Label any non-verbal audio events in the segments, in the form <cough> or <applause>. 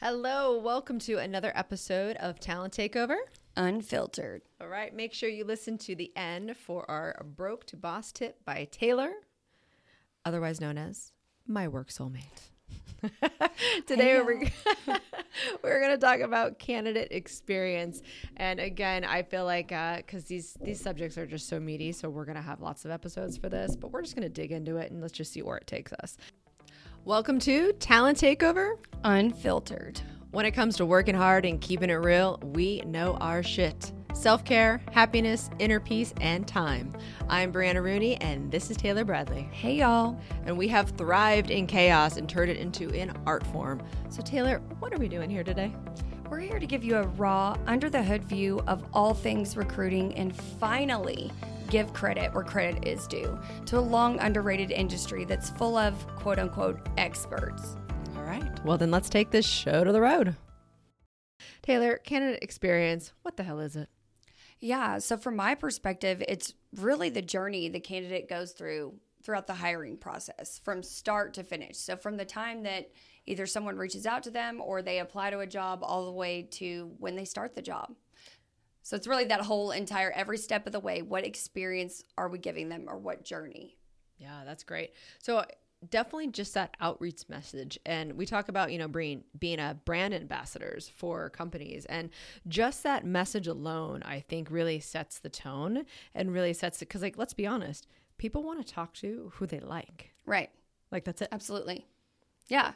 Hello, welcome to another episode of Talent Takeover. Unfiltered. All right, make sure you listen to the end for our Broke to Boss tip by Taylor, otherwise known as My Work Soulmate. <laughs> Today we're <laughs> we're going to talk about candidate experience, and again, I feel like because uh, these these subjects are just so meaty, so we're going to have lots of episodes for this, but we're just going to dig into it and let's just see where it takes us. Welcome to Talent Takeover Unfiltered. When it comes to working hard and keeping it real, we know our shit. Self care, happiness, inner peace, and time. I'm Brianna Rooney, and this is Taylor Bradley. Hey, y'all. And we have thrived in chaos and turned it into an art form. So, Taylor, what are we doing here today? We're here to give you a raw, under the hood view of all things recruiting and finally give credit where credit is due to a long underrated industry that's full of quote unquote experts. All right. Well, then let's take this show to the road. Taylor, candidate experience, what the hell is it? Yeah. So, from my perspective, it's really the journey the candidate goes through throughout the hiring process from start to finish. So, from the time that either someone reaches out to them or they apply to a job all the way to when they start the job. So, it's really that whole entire every step of the way. What experience are we giving them or what journey? Yeah, that's great. So, uh, definitely just that outreach message and we talk about you know being being a brand ambassadors for companies and just that message alone i think really sets the tone and really sets it because like let's be honest people want to talk to who they like. Right. Like that's it. Absolutely. Yeah.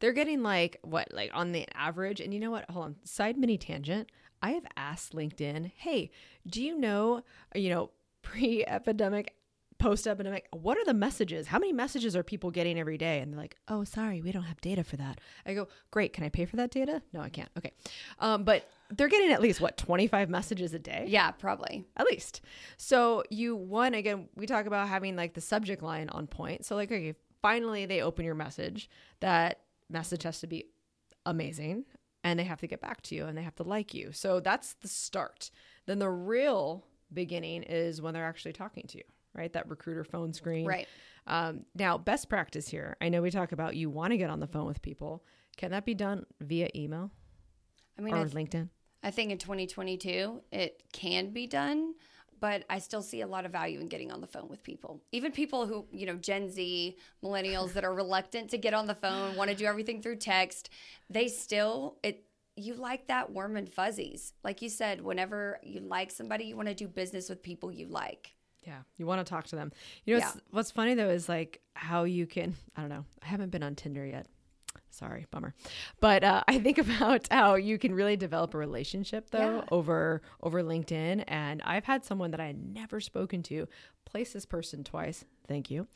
They're getting like what like on the average and you know what? Hold on. Side mini tangent i have asked linkedin hey do you know you know pre-epidemic post epidemic, what are the messages? How many messages are people getting every day? And they're like, oh, sorry, we don't have data for that. I go, great. Can I pay for that data? No, I can't. Okay. Um, but they're getting at least what, 25 messages a day? Yeah, probably. At least. So you, one, again, we talk about having like the subject line on point. So, like, okay, finally they open your message. That message has to be amazing and they have to get back to you and they have to like you. So that's the start. Then the real beginning is when they're actually talking to you right? That recruiter phone screen. Right. Um, now, best practice here. I know we talk about you want to get on the phone with people. Can that be done via email? I mean, or I th- LinkedIn. I think in 2022 it can be done, but I still see a lot of value in getting on the phone with people. Even people who, you know, Gen Z, millennials that are reluctant to get on the phone, want to do everything through text, they still it you like that warm and fuzzies. Like you said, whenever you like somebody, you want to do business with people you like. Yeah, you want to talk to them. You know, yeah. what's, what's funny though is like how you can. I don't know. I haven't been on Tinder yet. Sorry, bummer. But uh, I think <laughs> about how you can really develop a relationship though yeah. over over LinkedIn. And I've had someone that I had never spoken to place this person twice. Thank you.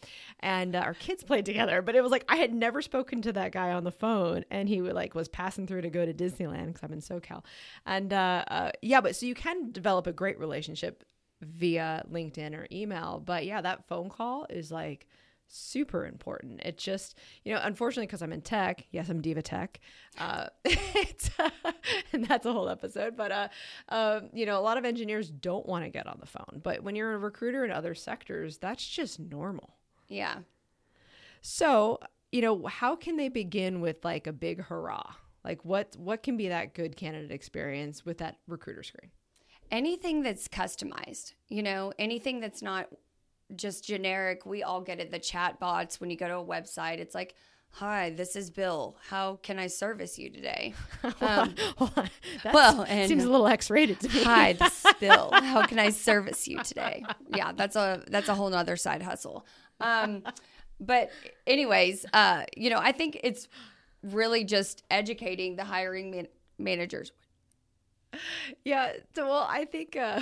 And uh, our kids played together, but it was like I had never spoken to that guy on the phone, and he would, like was passing through to go to Disneyland because I'm in SoCal. And uh, uh, yeah, but so you can develop a great relationship via LinkedIn or email. But yeah, that phone call is like super important. It just, you know, unfortunately, because I'm in tech, yes, I'm Diva Tech, uh, <laughs> <laughs> and that's a whole episode. But, uh, uh, you know, a lot of engineers don't want to get on the phone. But when you're a recruiter in other sectors, that's just normal. Yeah. So, you know, how can they begin with like a big hurrah? Like what what can be that good candidate experience with that recruiter screen? anything that's customized, you know, anything that's not just generic. We all get it. The chat bots, when you go to a website, it's like, Hi, this is Bill. How can I service you today? <laughs> Um, well, and seems a little X-rated to me. Hi, this is <laughs> Bill. How can I service you today? Yeah, that's a that's a whole nother side hustle. Um, but anyways, uh, you know, I think it's really just educating the hiring man- managers <laughs> yeah so well i think uh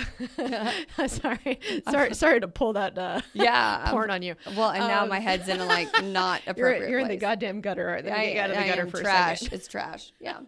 <laughs> <laughs> sorry sorry sorry to pull that uh yeah porn um, on you. Well and now um, my head's in a like not appropriate you're, you're in the goddamn gutter let me get out of the gutter for trash it's trash yeah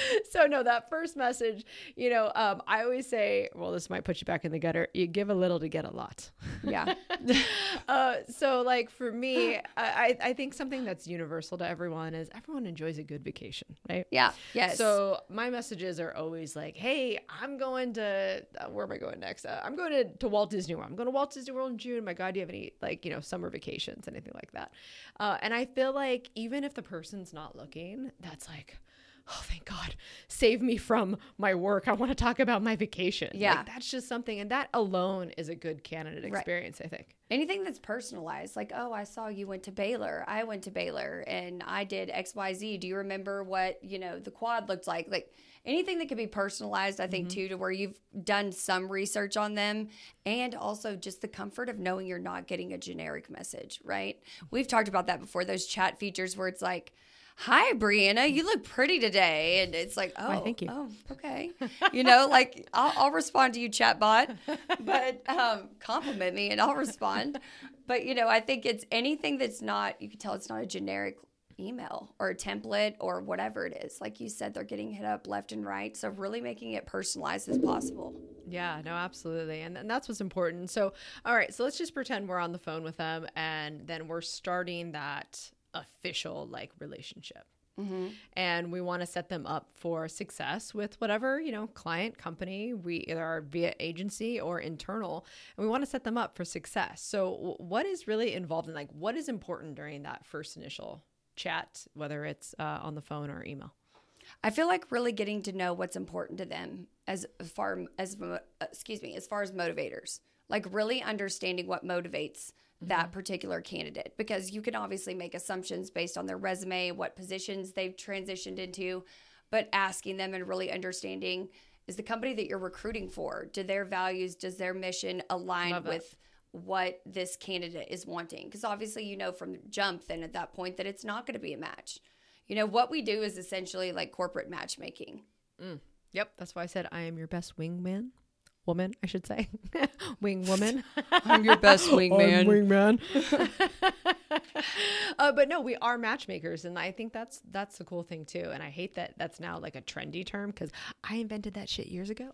<laughs> so no, that first message, you know, um, I always say, well, this might put you back in the gutter. You give a little to get a lot. Yeah. <laughs> uh, so like for me, I, I think something that's universal to everyone is everyone enjoys a good vacation, right? Yeah. Yes. So my messages are always like, hey, I'm going to uh, where am I going next? Uh, I'm going to, to Walt Disney World. I'm going to Walt Disney World in June. My God, do you have any like you know summer vacations, anything like that? Uh, and I feel like even if the person's not looking, that's like oh, thank God, save me from my work. I want to talk about my vacation. Yeah. Like, that's just something. And that alone is a good candidate experience, I think. Anything that's personalized, like, oh, I saw you went to Baylor. I went to Baylor and I did XYZ. Do you remember what, you know, the quad looked like? Like, anything that could be personalized, I think, mm-hmm. too, to where you've done some research on them and also just the comfort of knowing you're not getting a generic message, right? We've talked about that before, those chat features where it's like, hi brianna you look pretty today. And it's like oh Why, thank you. oh okay. You know like I'll, I'll respond to you chatbot. But um, compliment me and i'll respond. But you know i think it's anything that's not you can tell it's not a generic email or a template or whatever it is. Like you said they're getting hit up left and right. So really making it personalized as possible. Yeah no absolutely. And, and that's what's important. So all right so let's just pretend we're on the phone with them and then we're starting that official like relationship. Mm-hmm. And we want to set them up for success with whatever, you know, client, company, we either are via agency or internal, and we want to set them up for success. So, what is really involved in like what is important during that first initial chat, whether it's uh, on the phone or email? I feel like really getting to know what's important to them as far as uh, excuse me, as far as motivators. Like really understanding what motivates that mm-hmm. particular candidate because you can obviously make assumptions based on their resume, what positions they've transitioned into, but asking them and really understanding is the company that you're recruiting for, do their values, does their mission align with what this candidate is wanting? Because obviously, you know from jump then at that point that it's not going to be a match. You know, what we do is essentially like corporate matchmaking. Mm. Yep. That's why I said I am your best wingman woman, I should say, <laughs> wing woman. <laughs> I'm your best <laughs> wingman. wingman. uh, but no, we are matchmakers, and I think that's that's the cool thing too. And I hate that that's now like a trendy term because I invented that shit years ago.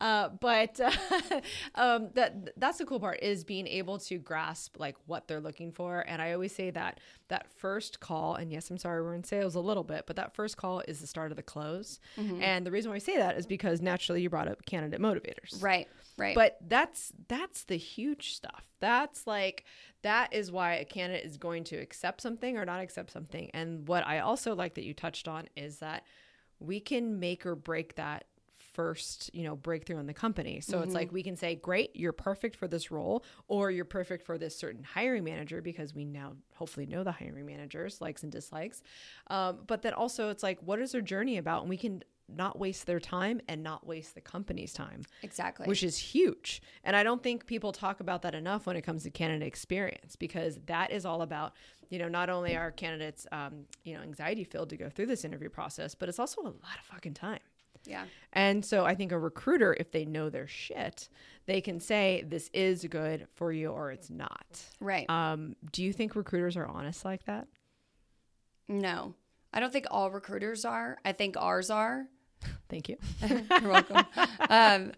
Uh, but uh, um, that that's the cool part is being able to grasp like what they're looking for. And I always say that that first call, and yes, I'm sorry, we're in sales a little bit, but that first call is the start of the close. Mm-hmm. And the reason why I say that is because naturally you brought up candidate motivators. Right. Right. Right. But that's that's the huge stuff. That's like that is why a candidate is going to accept something or not accept something. And what I also like that you touched on is that we can make or break that first, you know, breakthrough in the company. So mm-hmm. it's like we can say, "Great, you're perfect for this role," or "You're perfect for this certain hiring manager," because we now hopefully know the hiring managers likes and dislikes. Um, but then also, it's like, what is their journey about, and we can not waste their time and not waste the company's time. Exactly. Which is huge. And I don't think people talk about that enough when it comes to candidate experience because that is all about, you know, not only are candidates, um, you know, anxiety filled to go through this interview process, but it's also a lot of fucking time. Yeah. And so I think a recruiter, if they know their shit, they can say this is good for you or it's not. Right. Um, do you think recruiters are honest like that? No. I don't think all recruiters are. I think ours are. Thank you. <laughs> You're welcome. Um,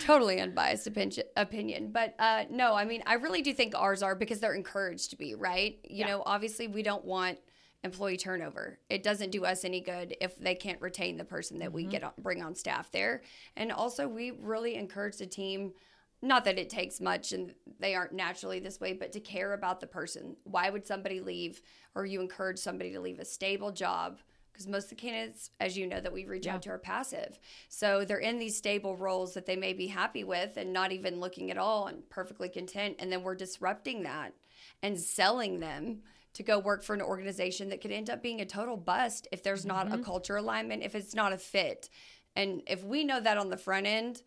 totally unbiased opinion, opinion. But uh, no, I mean, I really do think ours are because they're encouraged to be, right? You yeah. know, obviously, we don't want employee turnover. It doesn't do us any good if they can't retain the person that mm-hmm. we get on, bring on staff there. And also, we really encourage the team. Not that it takes much and they aren't naturally this way, but to care about the person. Why would somebody leave, or you encourage somebody to leave a stable job? Because most of the candidates, as you know, that we reach yeah. out to are passive. So they're in these stable roles that they may be happy with and not even looking at all and perfectly content. And then we're disrupting that and selling them to go work for an organization that could end up being a total bust if there's not mm-hmm. a culture alignment, if it's not a fit. And if we know that on the front end,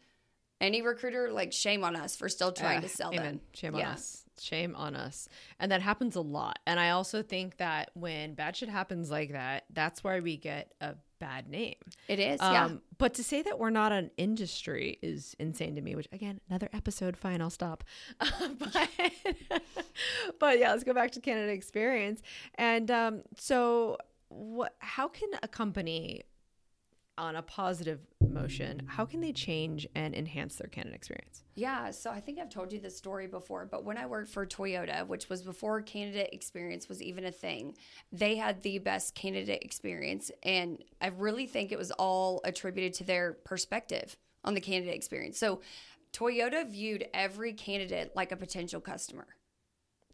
any recruiter, like shame on us for still trying uh, to sell amen. them. Shame yeah. on us. Shame on us. And that happens a lot. And I also think that when bad shit happens like that, that's why we get a bad name. It is, um, yeah. But to say that we're not an industry is insane to me, which again, another episode, fine, I'll stop. <laughs> but, <laughs> but yeah, let's go back to Canada experience. And um, so what how can a company on a positive motion, how can they change and enhance their candidate experience? Yeah, so I think I've told you this story before, but when I worked for Toyota, which was before candidate experience was even a thing, they had the best candidate experience. And I really think it was all attributed to their perspective on the candidate experience. So Toyota viewed every candidate like a potential customer.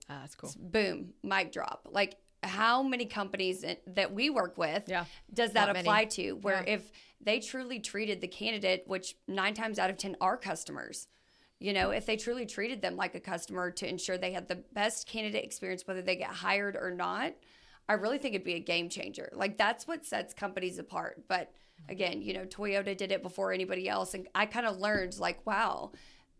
Ah, that's cool. Boom, mic drop. Like how many companies that we work with Yeah. does that Not apply many. to? Where Yeah. if they truly treated the candidate, which nine times out of 10 are customers, you know, if they truly treated them like a customer to ensure they had the best candidate experience, whether they get hired or not, I really think it'd be a game changer. Like that's what sets companies apart. But again, you know, Toyota did it before anybody else. And I kind of learned like, wow,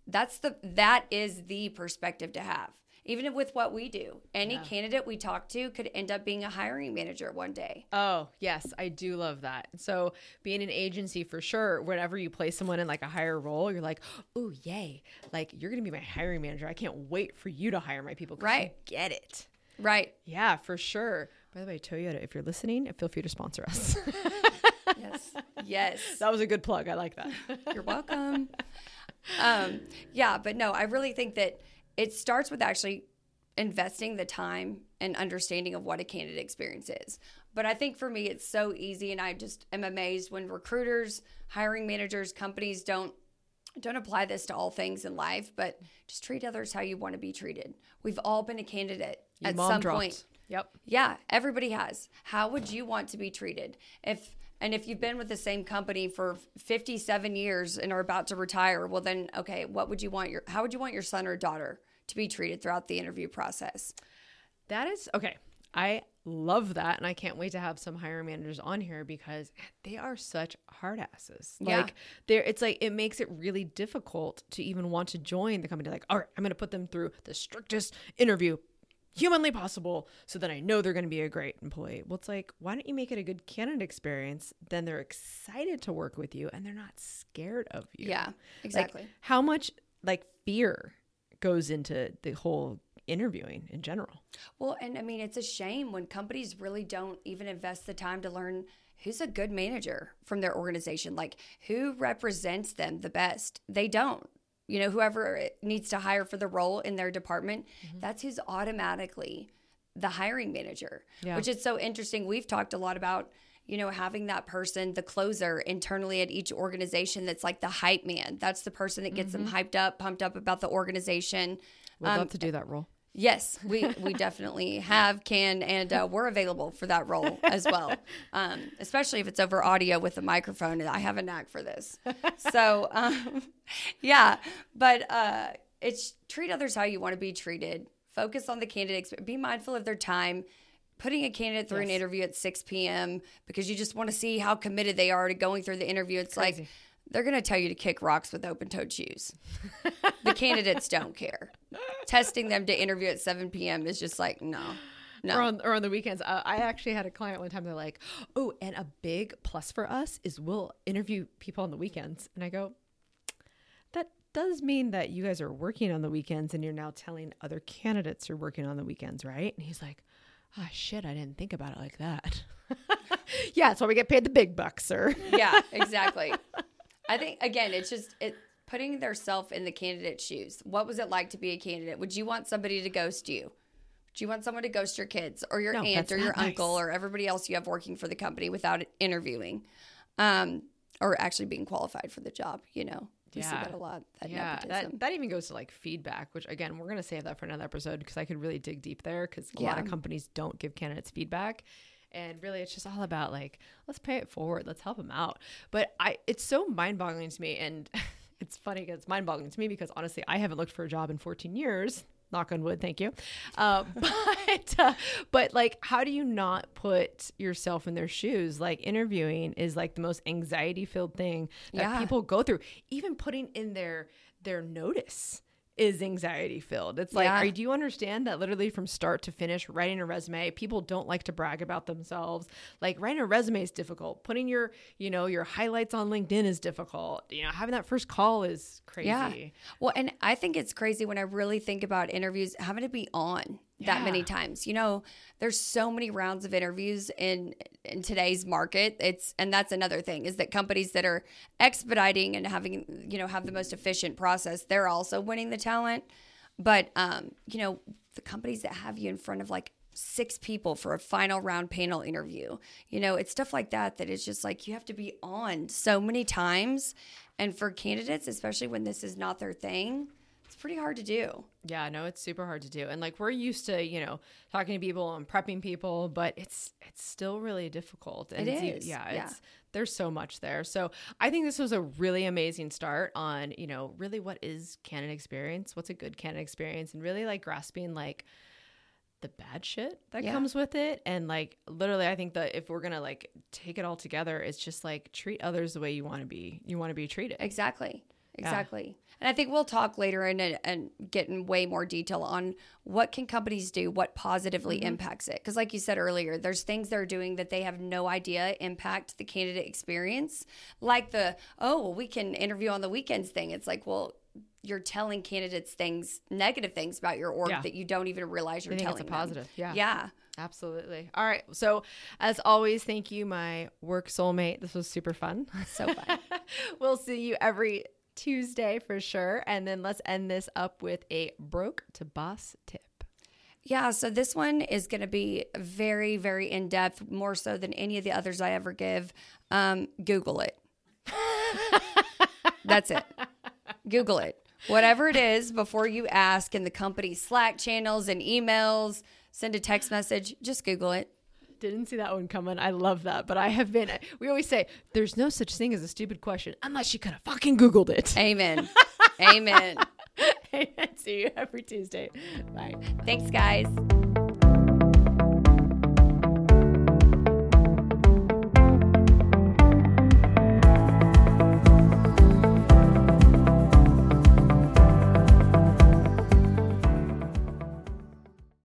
that's the, that is the perspective to have. Even with what we do, any candidate we talk to could end up being a hiring manager one day. Oh, yes, I do love that. So, being an agency for sure, whenever you place someone in like a higher role, you're like, oh, yay. Like, you're going to be my hiring manager. I can't wait for you to hire my people. Right. Get it. Right. Yeah, for sure. By the way, Toyota, if you're listening, feel free to sponsor us. <laughs> Yes. yes. <laughs> that was a good plug. I like that. You're welcome. um, yeah, but no, I really think that it starts with actually investing the time and understanding of what a candidate experience is. But I think for me, it's so easy, and I just am amazed when recruiters, hiring managers, companies don't don't apply this to all things in life, but just treat others how you want to be treated. We've all been a candidate You at some dropped. point. Yep. Yeah, everybody has. How would you want to be treated? If and if you've been with the same company for 57 years and are about to retire, well then okay, what would you want your how would you want your son or daughter to be treated throughout the interview process? That is okay. I love that. And I can't wait to have some hiring managers on here because they are such hard asses. Yeah. Like they're it's like it makes it really difficult to even want to join the company. Like, all right, I'm gonna put them through the strictest interview humanly possible so that I know they're gonna be a great employee. Well, it's like, why don't you make it a good candidate experience? Then they're excited to work with you and they're not scared of you. Yeah, Like, exactly. how much like fear goes into the whole interviewing in general. Well, and I mean, it's a shame when companies really don't even invest the time to learn who's a good manager from their organization, like who represents them the best. They don't. You know, whoever needs to hire for the role in their department, that's who's automatically the hiring manager, Yeah. which is so interesting. We've talked a lot about, you know, having that person, the closer internally at each organization that's like the hype man. That's the person that gets them hyped up, pumped up about the organization. Would Um, love to do that role. Yes, we we <laughs> definitely have, can, and uh, we're available for that role as well. Um, especially if it's over audio with a microphone. I have a knack for this. So, um, <laughs> yeah, but uh, it's treat others how you want to be treated. Focus on the candidates. Be mindful of their time. Putting a candidate through an interview at 6 p.m. because you just want to see how committed they are to going through the interview. It's like they're going to tell you to kick rocks with open toed shoes. the candidates don't care. Testing them to interview at 7 p.m. is just like, no, no. Or on, or on the weekends. Uh, I actually had a client one time. They're like, "Oh, and a big plus for us is we'll interview people on the weekends." And I go, "That does mean that you guys are working on the weekends, and you're now telling other candidates you're working on the weekends, right?" And he's like, "Ah, shit, I didn't think about it like that." <laughs> yeah, that's why we get paid the big bucks, sir. yeah, <laughs> exactly. I think again, it's just it putting their self in the candidate's shoes. What was it like to be a candidate? Would you want somebody to ghost you? Would you want someone to ghost your kids or your No, aunt or your nice. uncle or everybody else you have working for the company without interviewing, um, or actually being qualified for the job? You know, you see that a lot. That yeah, nepotism. that, that even goes to like feedback, which again, we're going to save that for another episode because I could really dig deep there because a lot of companies don't give candidates feedback. And really, it's just all about like, let's pay it forward, let's help them out. But I, it's so mind boggling to me. And <laughs> it's funny because it's mind boggling to me because honestly, I haven't looked for a job in 14 years. Knock on wood, thank you. Uh, <laughs> but, uh, but like, how do you not put yourself in their shoes? Like, interviewing is like the most anxiety filled thing that Yeah. people go through. Even putting in their their notice is anxiety filled. It's like, Yeah. are, do you understand that literally from start to finish, writing a resume, people don't like to brag about themselves. Like writing a resume is difficult. Putting your, you know, your highlights on LinkedIn is difficult. You know, having that first call is crazy. Yeah. Well, and I think it's crazy when I really think about interviews having to be on that many times. You know, there's so many rounds of interviews in in today's market. It's and that's another thing is that companies that are expediting and having, you know, have the most efficient process, they're also winning the talent. But um, you know, the companies that have you in front of like six people for a final round panel interview. You know, it's stuff like that that is just like you have to be on so many times. And for candidates, especially when this is not their thing, it's pretty hard to do. Yeah, no, it's super hard to do. And like we're used to, you know, talking to people and prepping people, but it's it's still really difficult. And it's- yeah, yeah. it's there's so much there. So I think this was a really amazing start on, you know, really what is canon experience? What's a good canon experience? And really like grasping like the bad shit that Yeah. comes with it. And like literally I think that if we're gonna like take it all together, it's just like treat others the way you want to be you want to be treated. Exactly. Exactly. And I think we'll talk later in it and get in way more detail on what can companies do, what positively mm-hmm. impacts it. Because like you said earlier, there's things they're doing that they have no idea impact the candidate experience. Like the, oh, well, we can interview on the weekends thing. It's like, well, you're telling candidates things, negative things about your org Yeah. that you don't even realize you're think it's telling a them. positive. Yeah. Yeah. Absolutely. All right. So, as always, thank you, my work soulmate. This was super fun. So fun. <laughs> we'll see you every Tuesday for sure. And then let's end this up with a broke to boss tip. Yeah, so this one is going to be very, very in depth, more so than any of the others I ever give. Um, Google it. <laughs> That's it. Google it. Whatever it is, before you ask in the company Slack channels and emails, send a text message, just Google it. Didn't see that one coming. I love that. But I have been, we always say, there's no such thing as a stupid question unless you could have fucking Googled it. <laughs> Amen. Amen. see you every Tuesday. Bye. Thanks, guys.